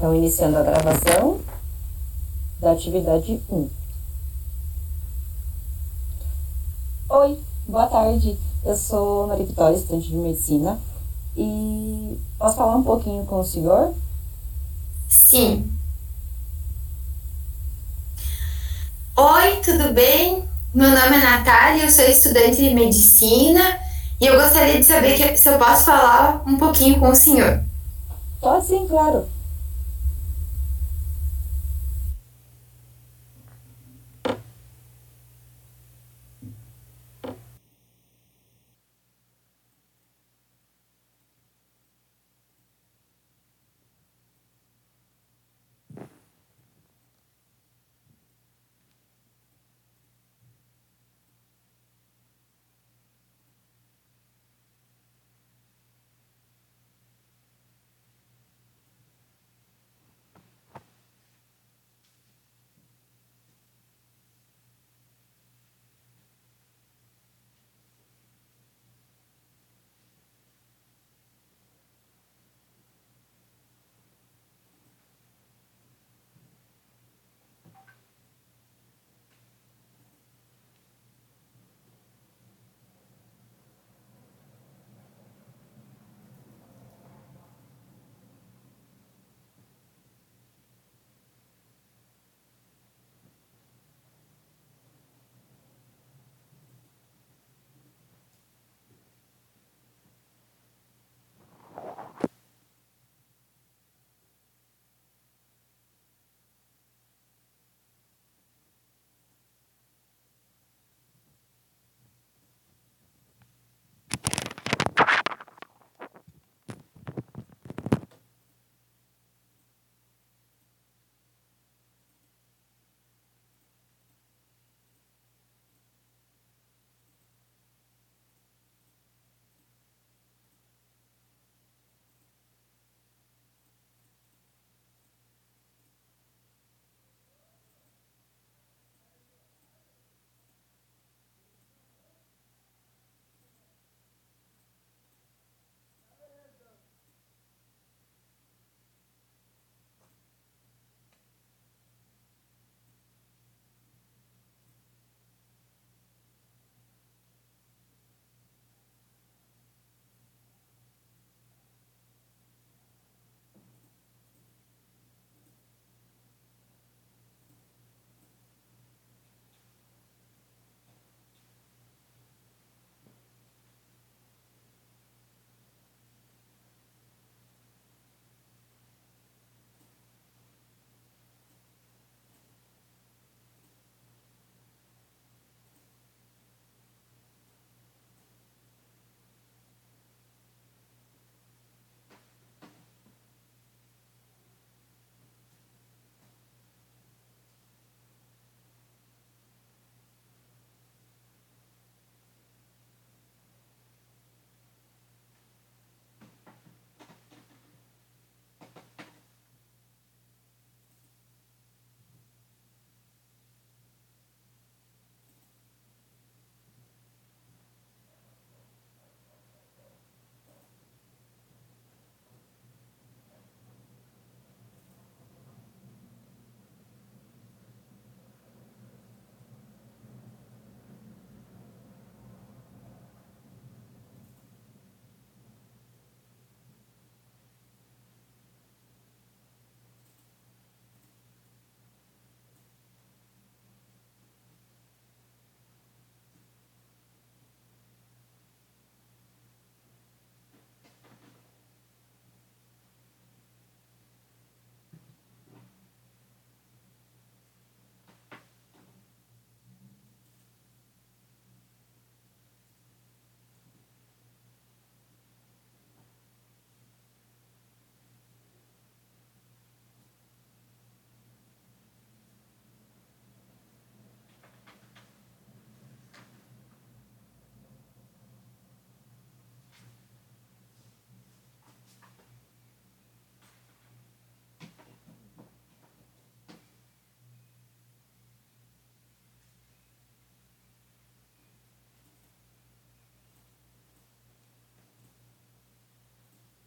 Então, iniciando a gravação da atividade 1. Oi, boa tarde. Eu sou Maria Vitória, estudante de medicina. E posso falar um pouquinho com o senhor? Sim. Oi, tudo bem? Meu nome é Natália, eu sou estudante de medicina e eu gostaria de saber que, se eu posso falar um pouquinho com o senhor. Pode sim, claro.